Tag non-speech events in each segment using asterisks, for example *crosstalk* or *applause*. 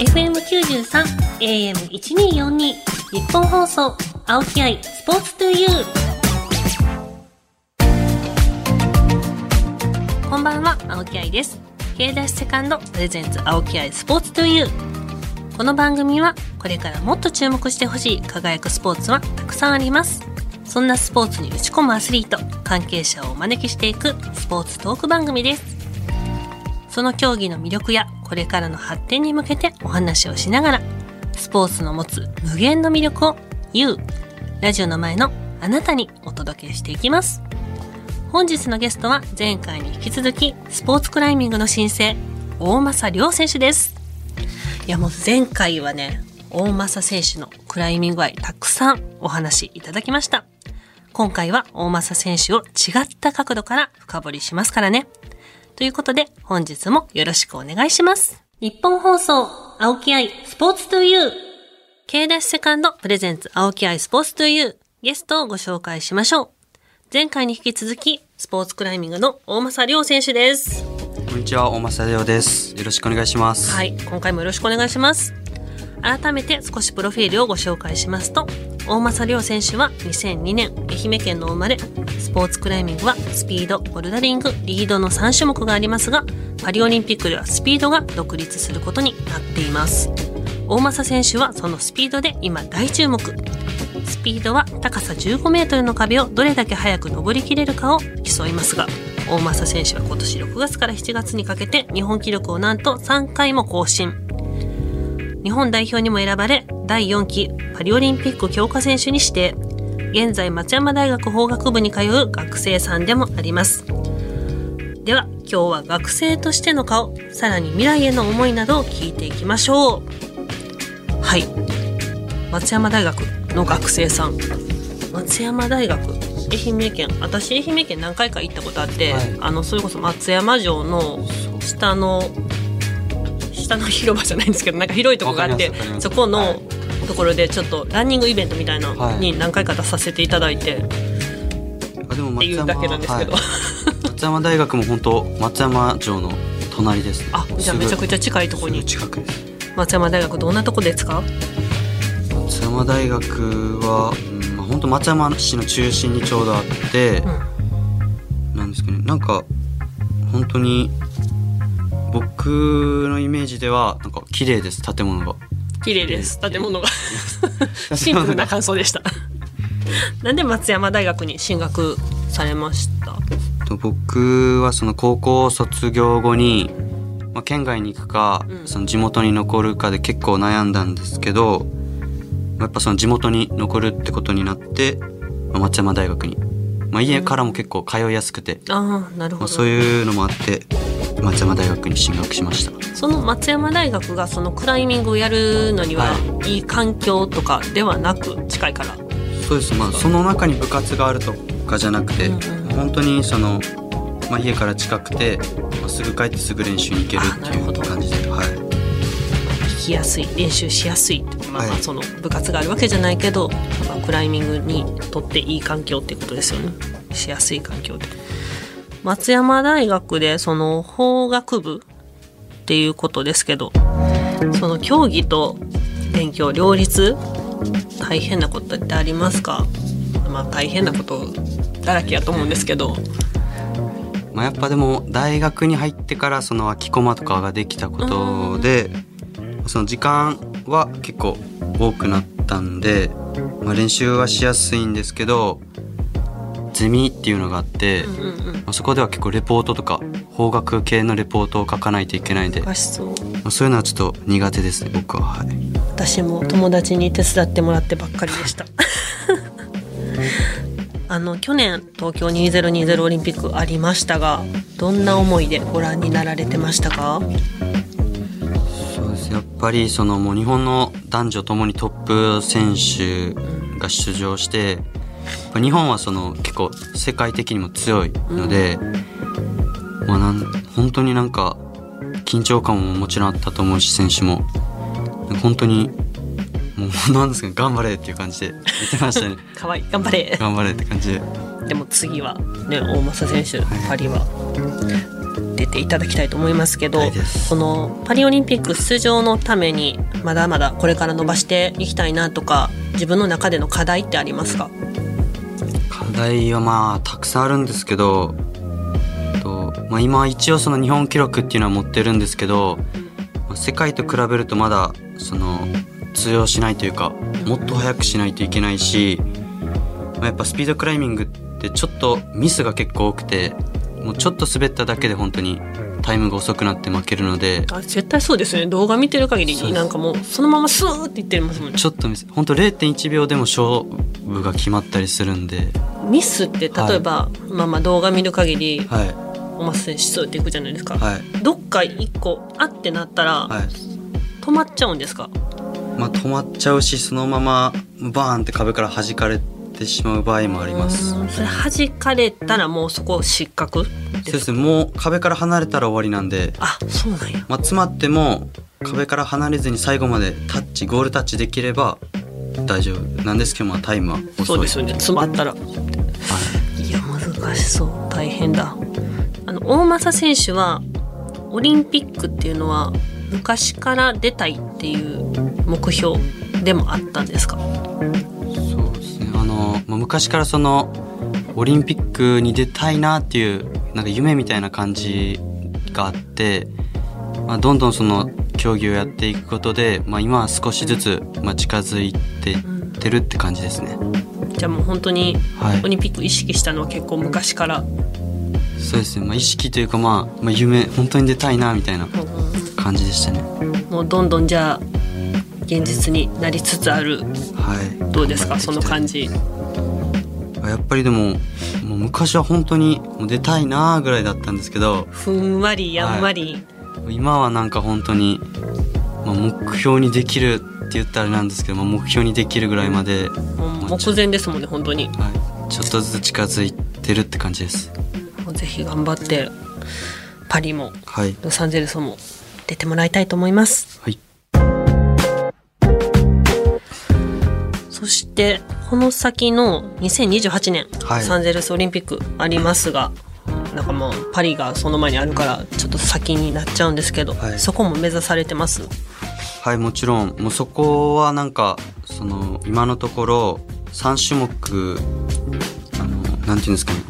FM93 AM1242 日本放送青木愛スポーツトゥユー。こんばんは青木愛です。K ダッシュセカンドプレゼンツ青木愛スポーツトゥユー。この番組はこれからもっと注目してほしい輝くスポーツはたくさんあります。そんなスポーツに打ち込むアスリート関係者をお招きしていくスポーツトーク番組です。その競技の魅力やこれからの発展に向けてお話をしながら、スポーツの持つ無限の魅力を You、ラジオの前のあなたにお届けしていきます。本日のゲストは前回に引き続きスポーツクライミングの新星、大政亮選手です。いやもう前回はね、大政選手のクライミング愛たくさんお話いただきました。今回は大政選手を違った角度から深掘りしますからね。ということで、本日もよろしくお願いします。日本放送、青木愛、スポーツトゥユー。K ダッシュセカンド、プレゼンツ、青木愛、スポーツトゥユー。ゲストをご紹介しましょう。前回に引き続き、スポーツクライミングの大政亮選手です。こんにちは、大政亮です。よろしくお願いします。はい、今回もよろしくお願いします。改めて少しプロフィールをご紹介しますと、大政亮選手は2002年愛媛県の生まれ、スポーツクライミングはスピード、ボルダリング、リードの3種目がありますが、パリオリンピックではスピードが独立することになっています。大政選手はそのスピードで今大注目。スピードは高さ15メートルの壁をどれだけ早く登りきれるかを競いますが、大政選手は今年6月から7月にかけて日本記録をなんと3回も更新。日本代表にも選ばれ、第4期パリオリンピック強化選手に指定。現在松山大学法学部に通う学生さんでもあります。では、今日は学生としての顔、さらに未来への思いなどを聞いていきましょう。はい。松山大学の学生さん。松山大学愛媛県私愛媛県何回か行ったことあって、はい、あのそれこそ松山城の下の下の広場じゃないんですけどなんか広いとこがあってそこのところでちょっとランニングイベントみたいなのに何回か出させていただいて、はい、あでもっていうだけなんですけど、はい、松山大学も本当松山城の隣です、あじゃあめちゃくちゃ近いところに近くです。松山大学どんなとこですか？松山大学は、うんまあ、本当松山市の中心にちょうどあって、うん、なんですかねなんか本当に僕のイメージではなんか綺麗です。建物が。綺麗です。建物が。*laughs* シンプルな感想でした。なんで松山大学に進学されました？僕はその高校卒業後に、まあ、県外に行くか、うん、その地元に残るかで結構悩んだんですけどやっぱその地元に残るってことになって、まあ、松山大学に、まあ、家からも結構通いやすくて、うん、あなるほど、まあ、そういうのもあって松山大学に進学しました。その松山大学がそのクライミングをやるのには、い、い環境とかではなく近いから。そうです。まあその中に部活があるとかじゃなくて、うんうん、本当にその、まあ、家から近くて、まあ、すぐ帰ってすぐ練習に行けるっていう感じではい。行きやすい練習しやすいまあ、まあその部活があるわけじゃないけど、まあ、クライミングにとっていい環境ってことですよね。しやすい環境で松山大学でその法学部っていうことですけどその競技と勉強両立大変なことってありますか？まあ大変なことだらけやと思うんですけど。まあ、やっぱでも大学に入ってからその空き駒とかができたことでその時間は結構多くなったんで、まあ、練習はしやすいんですけどゼミっていうのがあって、うんうんそこでは結構レポートとか法学系のレポートを書かないといけないんでそう。まあ、そういうのはちょっと苦手ですね僕は、はい、私も友達に手伝ってもらってばっかりでした。*laughs* あの去年東京2020オリンピックありましたがどんな思いでご覧になられてましたか？そうです。やっぱりそのもう日本の男女ともにトップ選手が出場して、うん日本はその結構世界的にも強いので、うん、まあなん本当になんか緊張感ももちろんあったと思うし選手も。本当にもうなんですか頑張れっていう感じで *laughs* 言ってましたね。可愛い頑張れ。頑張れって感じで。でも次はね大政選手、はい、パリは出ていただきたいと思いますけどはいこのパリオリンピック出場のためにまだまだこれから伸ばしていきたいなとか自分の中での課題ってありますか？課題はまあたくさんあるんですけどと、まあ、今一応その日本記録っていうのは持ってるんですけどまあ世界と比べるとまだその通用しないというかもっと速くしないといけないし、まあ、やっぱスピードクライミングってちょっとミスが結構多くてもうちょっと滑っただけで本当にタイムが遅くなって負けるのであ絶対そうですよね。動画見てる限りそうです。なんかもうそのままスーっていってますもんね。ちょっとミス。本当0.1秒でも勝負が決まったりするんでミスって例えば、まあまあ動画見る限りはい。おま選手スーっていくじゃないですか、はい。どっか一個あってなったら、はい。止まっちゃうんですか？まあ、止まっちゃうしそのままバーンって壁から弾かれてしまう場合もあります。うんそれ弾かれたらもうそこ失格？そうですね。もう壁から離れたら終わりなんで、あそうなんや。まあ、詰まっても壁から離れずに最後までタッチゴールタッチできれば大丈夫なんですけど、まあ、タイムは遅い。そうですよね。詰まったら。はいや難しそう。大変だ。あの大政選手はオリンピックっていうのは昔から出たいっていう目標でもあったんですか？そうですね。あの、ま、昔からそのオリンピックに出たいなっていうなんか夢みたいな感じがあって、まあ、どんどんその競技をやっていくことで、まあ、今は少しずつ、ま、近づいてってるって感じですね。じゃあもう本当にはい。オリンピック意識したのは結構昔から、そうですね、まあ、意識というか、まあ、まあ夢本当に出たいなみたいな感じでしたね。もうどんどんじゃあ現実になりつつある。はい。どうですか？その感じ。じやっぱりでももう昔は本当にもう出たいなぐらいだったんですけど。ふんわりやんわり、今はなんか本当に、まあ、目標にできるって言ったらあれなんですけど、まあ、目標にできるぐらいまで、目前ですもんね本当に。はい、ちょっとずつ近づいてるって感じです。ぜひ頑張ってパリもはい。ロサンゼルスも出てもらいたいと思います。はい。そしてこの先の2028年、はい。ロサンゼルスオリンピックありますがなんかもうパリがその前にあるからちょっと先になっちゃうんですけど、はい。そこも目指されてます？はいもちろん。もうそこはなんかその今のところ3種目あのなんていうんですかね。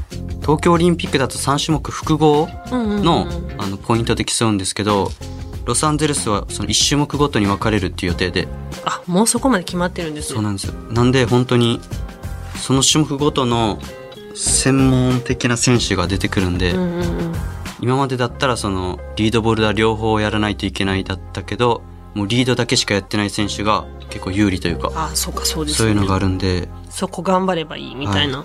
東京オリンピックだと3種目複合の,、あのポイントで競うんですけどロサンゼルスはその1種目ごとに分かれるっていう予定で。あもうそこまで決まってるんですね。そうなんですよ。なんで本当にその種目ごとの専門的な選手が出てくるんで、今までだったらそのリードボルダー両方やらないといけないだったけどもうリードだけしかやってない選手が結構有利というかあそうかそうですよね。そういうのがあるんで。そこ頑張ればいいみたいな、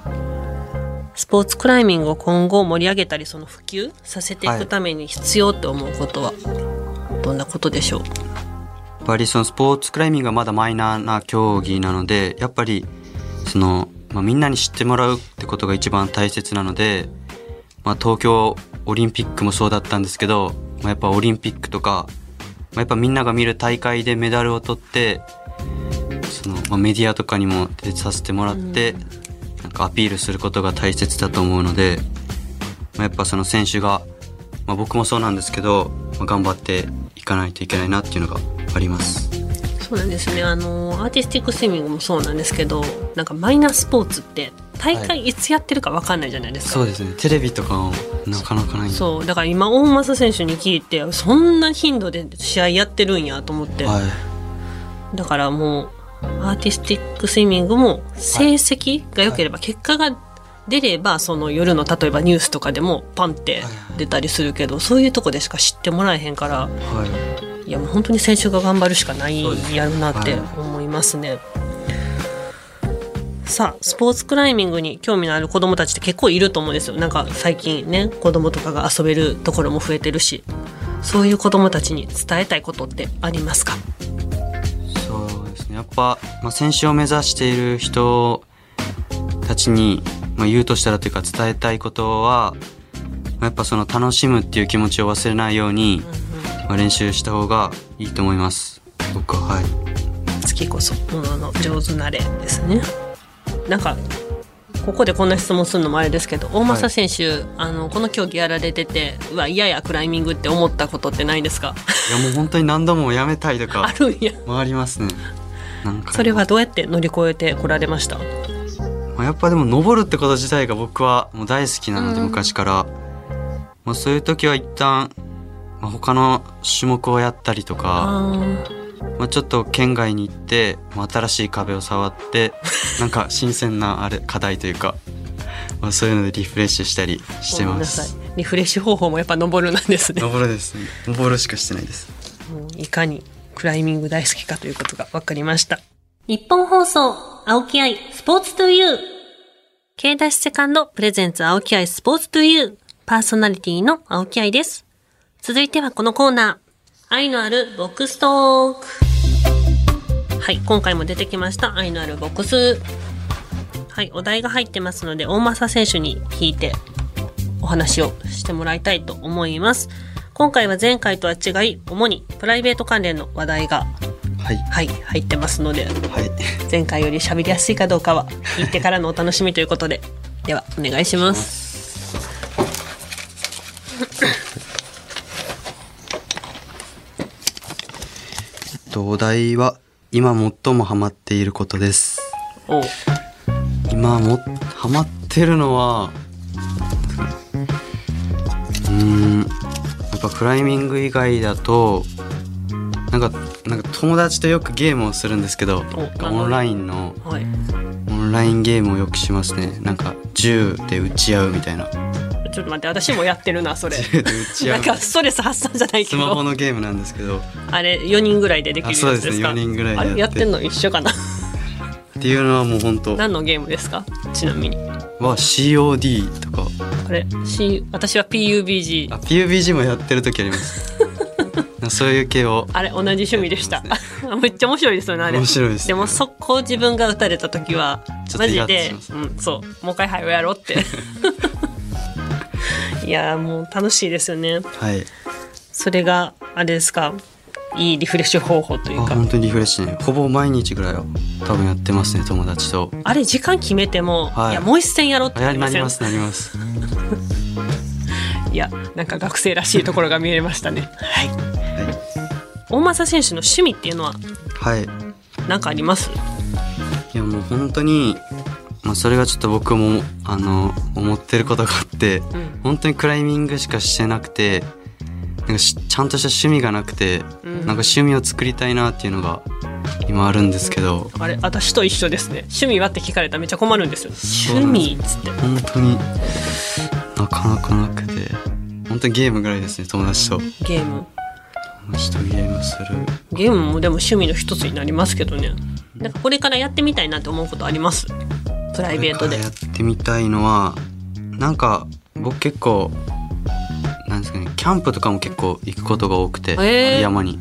スポーツクライミングを今後盛り上げたりその普及させていくために必要って思うことはどんなことでしょう？やっぱりそのスポーツクライミングがまだマイナーな競技なのでやっぱりその、まあ、みんなに知ってもらうってことが一番大切なので、まあ、東京オリンピックもそうだったんですけど、まあ、やっぱオリンピックとか、まあ、やっぱみんなが見る大会でメダルを取ってその、まあ、メディアとかにも出させてもらって、なんかアピールすることが大切だと思うので、まあ、やっぱその選手が、まあ、僕もそうなんですけど、まあ、頑張っていかないといけないなっていうのがあります。そうなんですねあのアーティスティックスイミングもそうなんですけどなんかマイナースポーツって大会い。つやってるか分かんないじゃないですか、そうですね。テレビとかもなかなかない。んでそうだから今大政選手に聞いてそんな頻度で試合やってるんやと思って、はい。だからもうアーティスティックスイミングも成績が良ければ、結果が出ればその夜の例えばニュースとかでもパンって出たりするけど、そういうとこでしか知ってもらえへんからはい。やもう本当に選手が頑張るしかないやるなってはい。思いますね。さあスポーツクライミングに興味のある子供たちって結構いると思うんですよ。なんか最近ね子供とかが遊べるところも増えてるし。そういう子供たちに伝えたいことってありますか？そうですね。やっぱ、まあ、選手を目指している人たちに、まあ、言うとしたらというか伝えたいことは、まあやっぱその楽しむっていう気持ちを忘れないように、まあ、練習した方がいいと思います。僕ははい。月こそものの上手なれですねなんかここでこんな質問するのもあれですけど大政選手、あのこの競技やられててうわ嫌やクライミングって思ったことってないですか？いやもう本当に何度もやめたいと *laughs* あかるんや。回りますね。なんか。それはどうやって乗り越えてこられました？まあやっぱでも登るってこと自体が僕はもう大好きなのでうん。昔から、まあ、そういう時は一旦、まあ、他の種目をやったりとか、あまあ、ちょっと県外に行って、まあ、新しい壁を触って *laughs* なんか新鮮なあれ課題というか、まあ、そういうのでリフレッシュしたりしてごめんなさいますリフレッシュ方法もやっぱ登るなんですね登るですね登るしかしてないですいかにクライミング大好きかということが分かりました。日本放送、青木愛、スポーツトゥユー。K ダッシュセカンド、プレゼンツ青木愛、スポーツトゥユー。パーソナリティの青木愛です。続いてはこのコーナー、愛のあるボックストーク。はい、今回も出てきました、愛のあるボックス。はい、お題が入ってますので、大政選手に引いてお話をしてもらいたいと思います。今回は前回とは違い、主にプライベート関連の話題が、はいはい、入ってますので、はい前回より喋りやすいかどうかは、聞いてからのお楽しみということで、では、お願いします。*laughs* えっとお題は今最もハマっていることです。今もハマってるのはうーんやっぱクライミング以外だとなんかなんか友達とよくゲームをするんですけどお。オンラインのはい。オンラインゲームをよくしますね。なんか銃で撃ち合うみたいなちょっと待って、私もやってるな、それ。銃で撃ち合うんなか、ストレス発散じゃないけスマホど、のゲームなんですけど。あれ、4人ぐらいでできるやつですか？あそうですね4人ぐらいでやって。あれ、やってんの一緒かな？っていうのはもう本当。何のゲームですか？ちなみに。は COD とか。あれ、C、私は PUBG あ。PUBG もやってる時あります。*laughs* そういう系を。あれ、同じ趣味でした。*laughs* めっちゃ面白いですよね、あれ。面白いですね。でも、速攻自分が撃たれた時はちょっ、とマジでうん、そう、もう一回早くやろうって。いやーもう楽しいですよね。はい。それが、あれですか、いいリフレッシュ方法というか。あ本当にリフレッシュね。ほぼ毎日ぐらいは多分やってますね友達と。あれ、時間決めても、はい。い、や、もう一戦やろうってなりますなります。*laughs* いや、なんか学生らしいところが見えましたね。はい。は大政選手の趣味っていうのは、い、はい、何かあります？いやもう本当にまあそれがちょっと僕もあの思ってることがあってうん。本当にクライミングしかしてなくてなんかしちゃんとした趣味がなくて、うんなんか趣味を作りたいなっていうのが今あるんですけどあれ、私と一緒ですね。趣味はって聞かれたらめっちゃ困るんですよ。趣味っつって。本当になかなかなくて本当にゲームぐらいですね友達とゲーム。友達とゲームするゲームもでも趣味の一つになりますけどね。なんかこれからやってみたいなって思うことあります？プライベートで。やってみたいのはなんか僕結構なんですかねキャンプとかも結構行くことが多くて、へー山に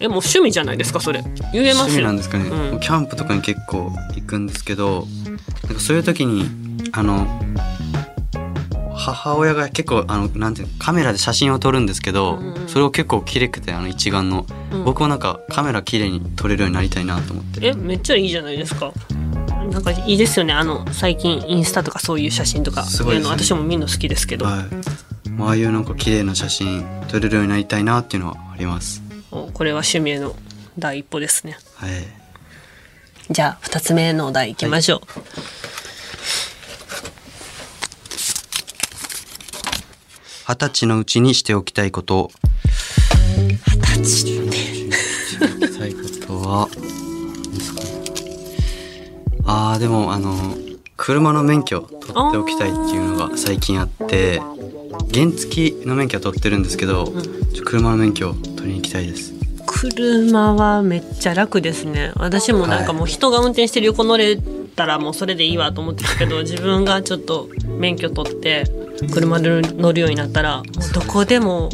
え、もう趣味じゃないですか、それ。言えます趣味よ。なんですかね、うんキャンプとかに結構行くんですけどなんかそういう時にあの母親が結構あのなんていうのカメラで写真を撮るんですけど、うんうんそれを結構綺麗くてあの一眼の、うん僕もなんかカメラ綺麗に撮れるようになりたいなと思ってえ、めっちゃいいじゃないですか。なんかいいですよね。あの、最近インスタとかそういう写真とか、すごいねうの私も見るの好きですけど、はい、まあああいうなんか綺麗な写真撮れるようになりたいなっていうのはありますおこれは趣味への第一歩ですね。はいじゃあ、二つ目のお題いきましょう。二十歳のうちにしておきたいこと二十歳って。*laughs* したいことはああでもあの車の免許取っておきたいっていうのが最近あって原付の免許は取ってるんですけど、ちょ車の免許を取りに行きたいです。車はめっちゃ楽ですね。私もなんかもう人が運転してる横乗れたらもうそれでいいわと思ってたけど *laughs* 自分がちょっと免許取って車で乗るようになったらもうどこでも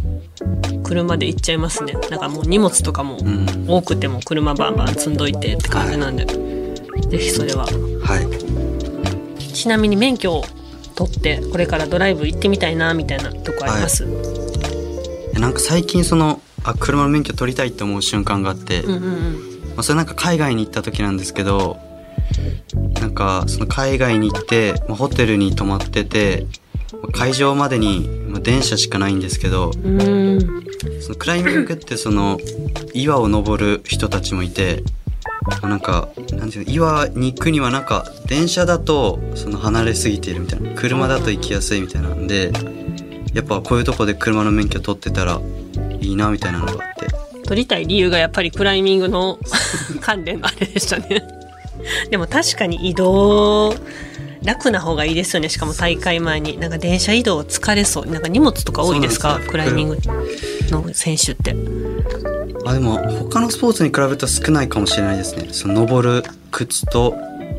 車で行っちゃいますね。なんかもう荷物とかもうん。多くても車バンバン積んどいてって感じなんで、ぜひそれは。はい。ちなみに免許を取ってこれからドライブ行ってみたいなみたいなとこあります、えなんか最近そのあ車の免許取りたいって思う瞬間があって、うんうんうん。まあ、それなんか海外に行った時なんですけどなんかその海外に行って、まあ、ホテルに泊まっててまあ会場までに、まあ、電車しかないんですけど。そのクライミングってその岩を登る人たちもいてまあなんかなんていうの岩に行くにはなんか電車だとその離れすぎているみたいな車だと行きやすいみたいなんでやっぱこういうとこで車の免許取ってたらいいなみたいなのがあって。取りたい理由がやっぱりクライミングの *laughs* 関連のあれでしたね。でも確かに移動楽な方がいいですよね。しかも大会前に。なんか電車移動疲れそう。なんか荷物とか多いですか？クライミングの選手ってあでも他のスポーツに比べると少ないかもしれないですね。その登る靴と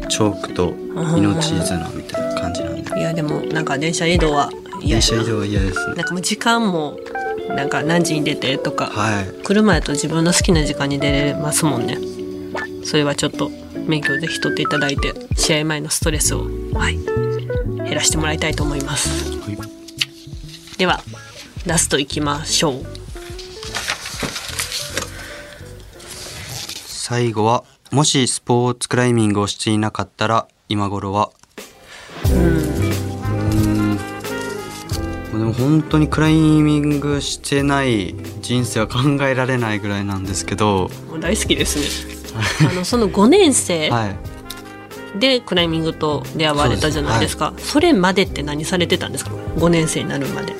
チョークと命綱みたいな感じなんで。いやでもなんか電車移動は嫌電車移動は嫌ですね。なんかもう時間もなんか何時に出てとかはい。車やと自分の好きな時間に出れますもんね。それはちょっと免許をぜひ取っていただいて試合前のストレスを、はい、減らしてもらいたいと思います。はい。ではラストいきましょう最後はもしスポーツクライミングをしていなかったら今頃は。うーん。でも本当にクライミングしてない人生は考えられないぐらいなんですけど。大好きですね。あのその5年生はい。でクライミングと出会われたじゃないですか。それまでって何されてたんですか？5年生になるまで。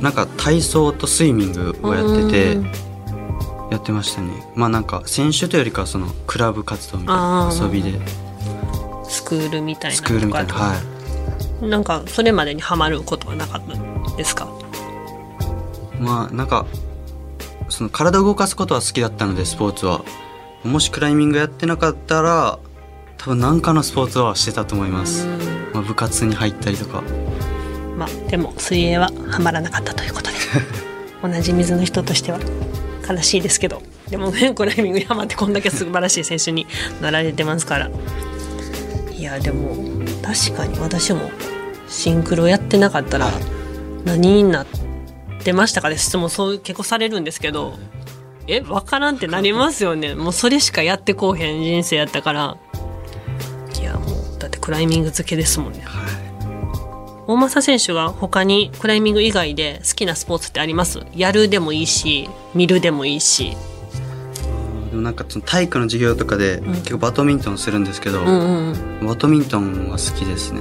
なんか体操とスイミングをやっててうんやってましたね。まあなんか選手というよりかはそのクラブ活動みたいあなー遊びで。スクールみたいなスクールみたいなはい。なんかそれまでにハマることはなかったですか？まあなんかその体を動かすことは好きだったのでスポーツは。もしクライミングやってなかったら多分何かのスポーツはしてたと思います、まあ、部活に入ったりとか。まあでも水泳はハマらなかったということで。*laughs* 同じ水の人としては悲しいですけど。でもねクライミングにハマってこんだけ素晴らしい選手になられてますから。いやでも確かに私もシンクロやってなかったら何になってましたかね質問そう結構されるんですけど。え分からんってなりますよね。もうそれしかやってこうへん人生やったから。いやもうだってクライミング付けですもんね。大政選手が他にクライミング以外で好きなスポーツってあります？やるでもいいし見るでもいいし。でもなんかその体育の授業とかで結構バドミントンするんですけど、うんうんバドミントンは好きですね。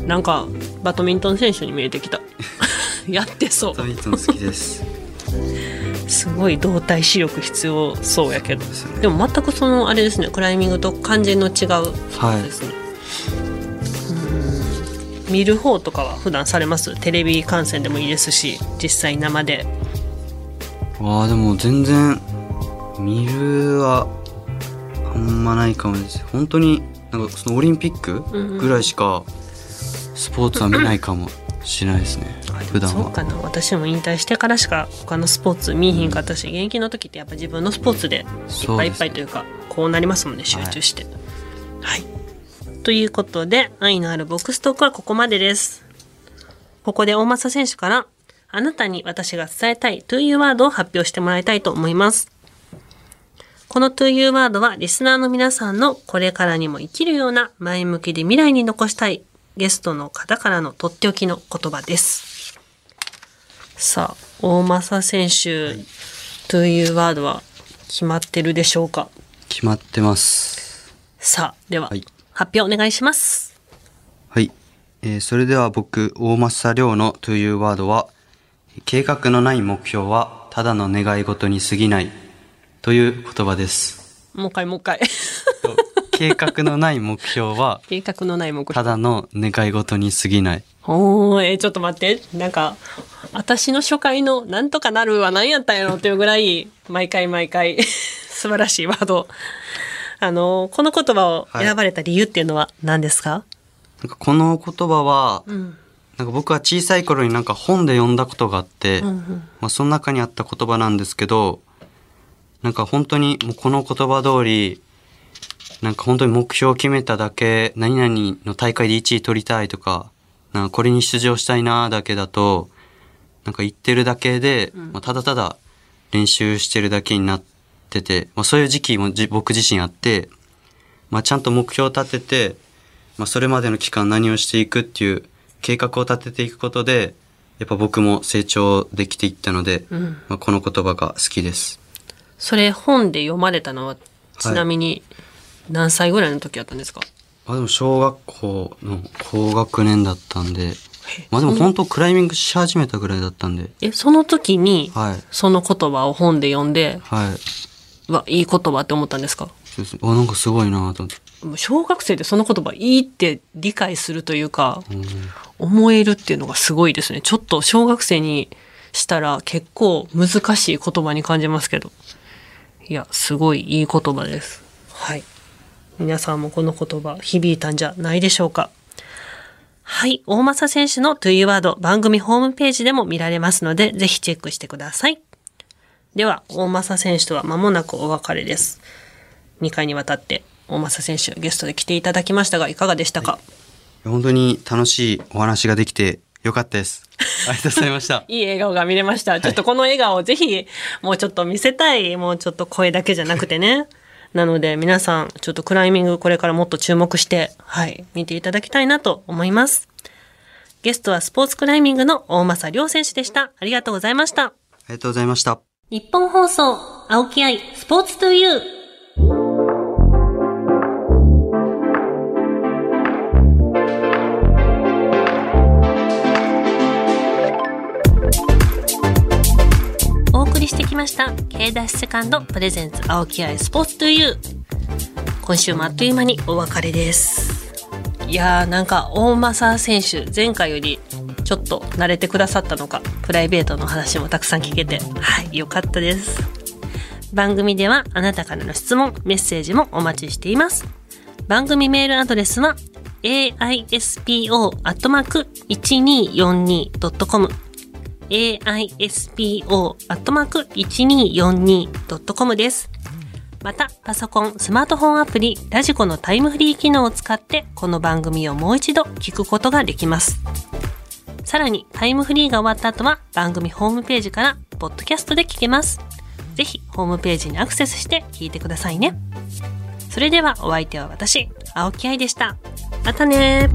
うんなんかバドミントン選手に見えてきた。*laughs* やってそバドミントン好きです。う *laughs* すごい動体視力必要そうやけど。でね。でも全くそのあれですねクライミングと完全の違うスポーツですね、うん見る方とかは普段されます？テレビ観戦でもいいですし実際生で。ああでも全然見るはあんまないかもです。本当になんかそのオリンピックぐらいしかスポーツは見ないかもしれないですね。普段は。そうかな。私も引退してからしか他のスポーツ見えひんかったし、現役の時ってやっぱ自分のスポーツでいっぱいいっぱいというかこうなりますもんね。集中して。はい、ということで愛のあるボックストークはここまでです。ここで大政選手からあなたに私が伝えたいというワードを発表してもらいたいと思います。この to you ワードはリスナーの皆さんのこれからにも生きるような前向きで未来に残したいゲストの方からのとっておきの言葉です。さあ、大政選手、というワードは決まってるでしょうか？決まってます。さあ、では、はい発表お願いします。はい、えーそれでは僕大政亮のというワードは計画のない目標はただの願い事に過ぎないという言葉ですもう一回もう一回。と計画のない目標は *laughs* 計画のない目標。ただの願い事に過ぎないおー、えーちょっと待って。なんか、私の初回のなんとかなるは何やったんやろっていうぐらい、毎回毎回、*laughs* 素晴らしいワード。あの、この言葉を選ばれた理由っていうのは何ですか、なんかこの言葉は、ん。なんか僕は小さい頃になんか本で読んだことがあって、うんうん。まあ、その中にあった言葉なんですけどなんか本当にもうこの言葉通りなんか本当に目標を決めただけ何々の大会で1位取りたいとかなんかこれに出場したいなだけだとなんか言ってるだけで、まあ、ただただ練習してるだけになってて、まあ、そういう時期もじ僕自身あってまあ、ちゃんと目標を立てて、まあ、それまでの期間何をしていくっていう計画を立てていくことで、やっぱ僕も成長できていったので、うんまあ、この言葉が好きです。それ本で読まれたのは、ちなみに何歳ぐらいの時だったんですか、あでも小学校の高学年だったんで、まあでも本当クライミングし始めたぐらいだったんで、え、その時に、はい。その言葉を本で読んで、はい。うわ、いい言葉って思ったんですか？そうですね。あ、なんかすごいなと思って。小学生でその言葉いいって理解するというか、うん思えるっていうのがすごいですね。ちょっと小学生にしたら結構難しい言葉に感じますけど。いや、すごいいい言葉です。はい。皆さんもこの言葉響いたんじゃないでしょうか？はい。大政選手の To You Word 番組ホームページでも見られますので、ぜひチェックしてください。では、大政選手とは間もなくお別れです。2回にわたって大政選手ゲストで来ていただきましたが、いかがでしたか、本当に楽しいお話ができてよかったです。*laughs* ありがとうございました。いい笑顔が見れました。ちょっとこの笑顔をぜひ、もうちょっと見せたい。もうちょっと声だけじゃなくてね。なので皆さん、ちょっとクライミングこれからもっと注目して、はい、見ていただきたいなと思います。ゲストはスポーツクライミングの大政亮選手でした。ありがとうございました。ありがとうございました。日本放送、青木愛、スポーツトゥーユー。お送りしてきました、K ダッシュセカンドプレゼンツ青木愛スポーツトゥーユー。今週もあっという間にお別れです。いやーなんか大政選手前回よりちょっと慣れてくださったのかプライベートの話もたくさん聞けてはいよかったです。番組ではあなたからの質問メッセージもお待ちしています。番組メールアドレスは aispo.1242.com aispo.1242.com です。また、パソコン、スマートフォンアプリ、ラジコのタイムフリー機能を使って、この番組をもう一度聞くことができます。さらに、タイムフリーが終わった後は、番組ホームページから、ポッドキャストで聞けます。ぜひ、ホームページにアクセスして聞いてくださいね。それでは、お相手は私、青木愛でした。またね。